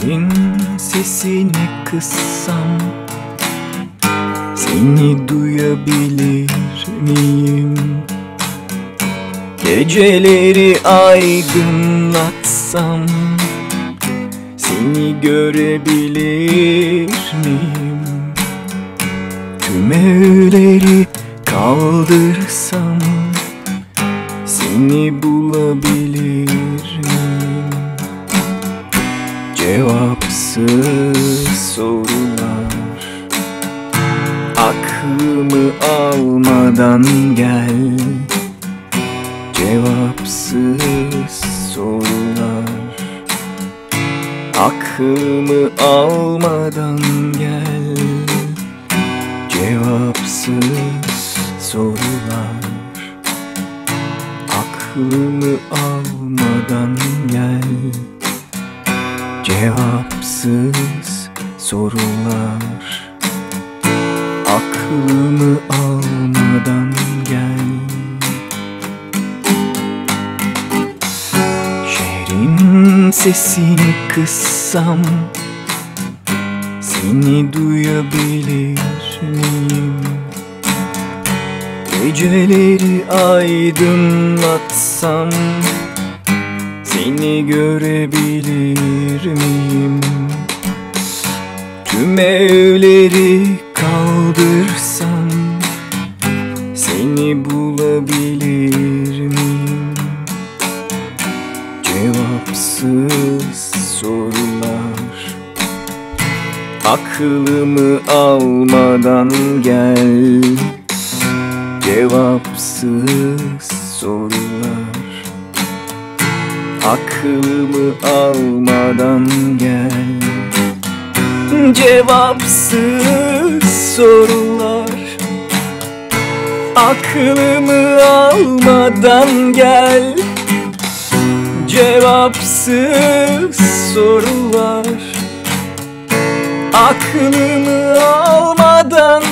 Şehrin sesini kıssam Seni duyabilir miyim? Geceleri aydınlatsam Seni görebilir miyim? Tüm evleri kaldırsam Seni bulabilir miyim? Cevapsız sorular? Aklımı almadan gel. Cevapsız sorular. Aklımı almadan gel. Cevapsız sorular. Aklımı almadan gel Cevapsız sorular Aklımı almadan gel Şehrin sesini kıssam Seni duyabilir miyim? Geceleri aydınlatsam Seni görebilir Tüm evleri kaldırsam Seni bulabilir miyim? Cevapsız sorular Aklımı almadan gel Cevapsız sorular Aklımı almadan gel Cevapsız sorular. Aklımı almadan gel. Cevapsız sorular. Aklımı almadan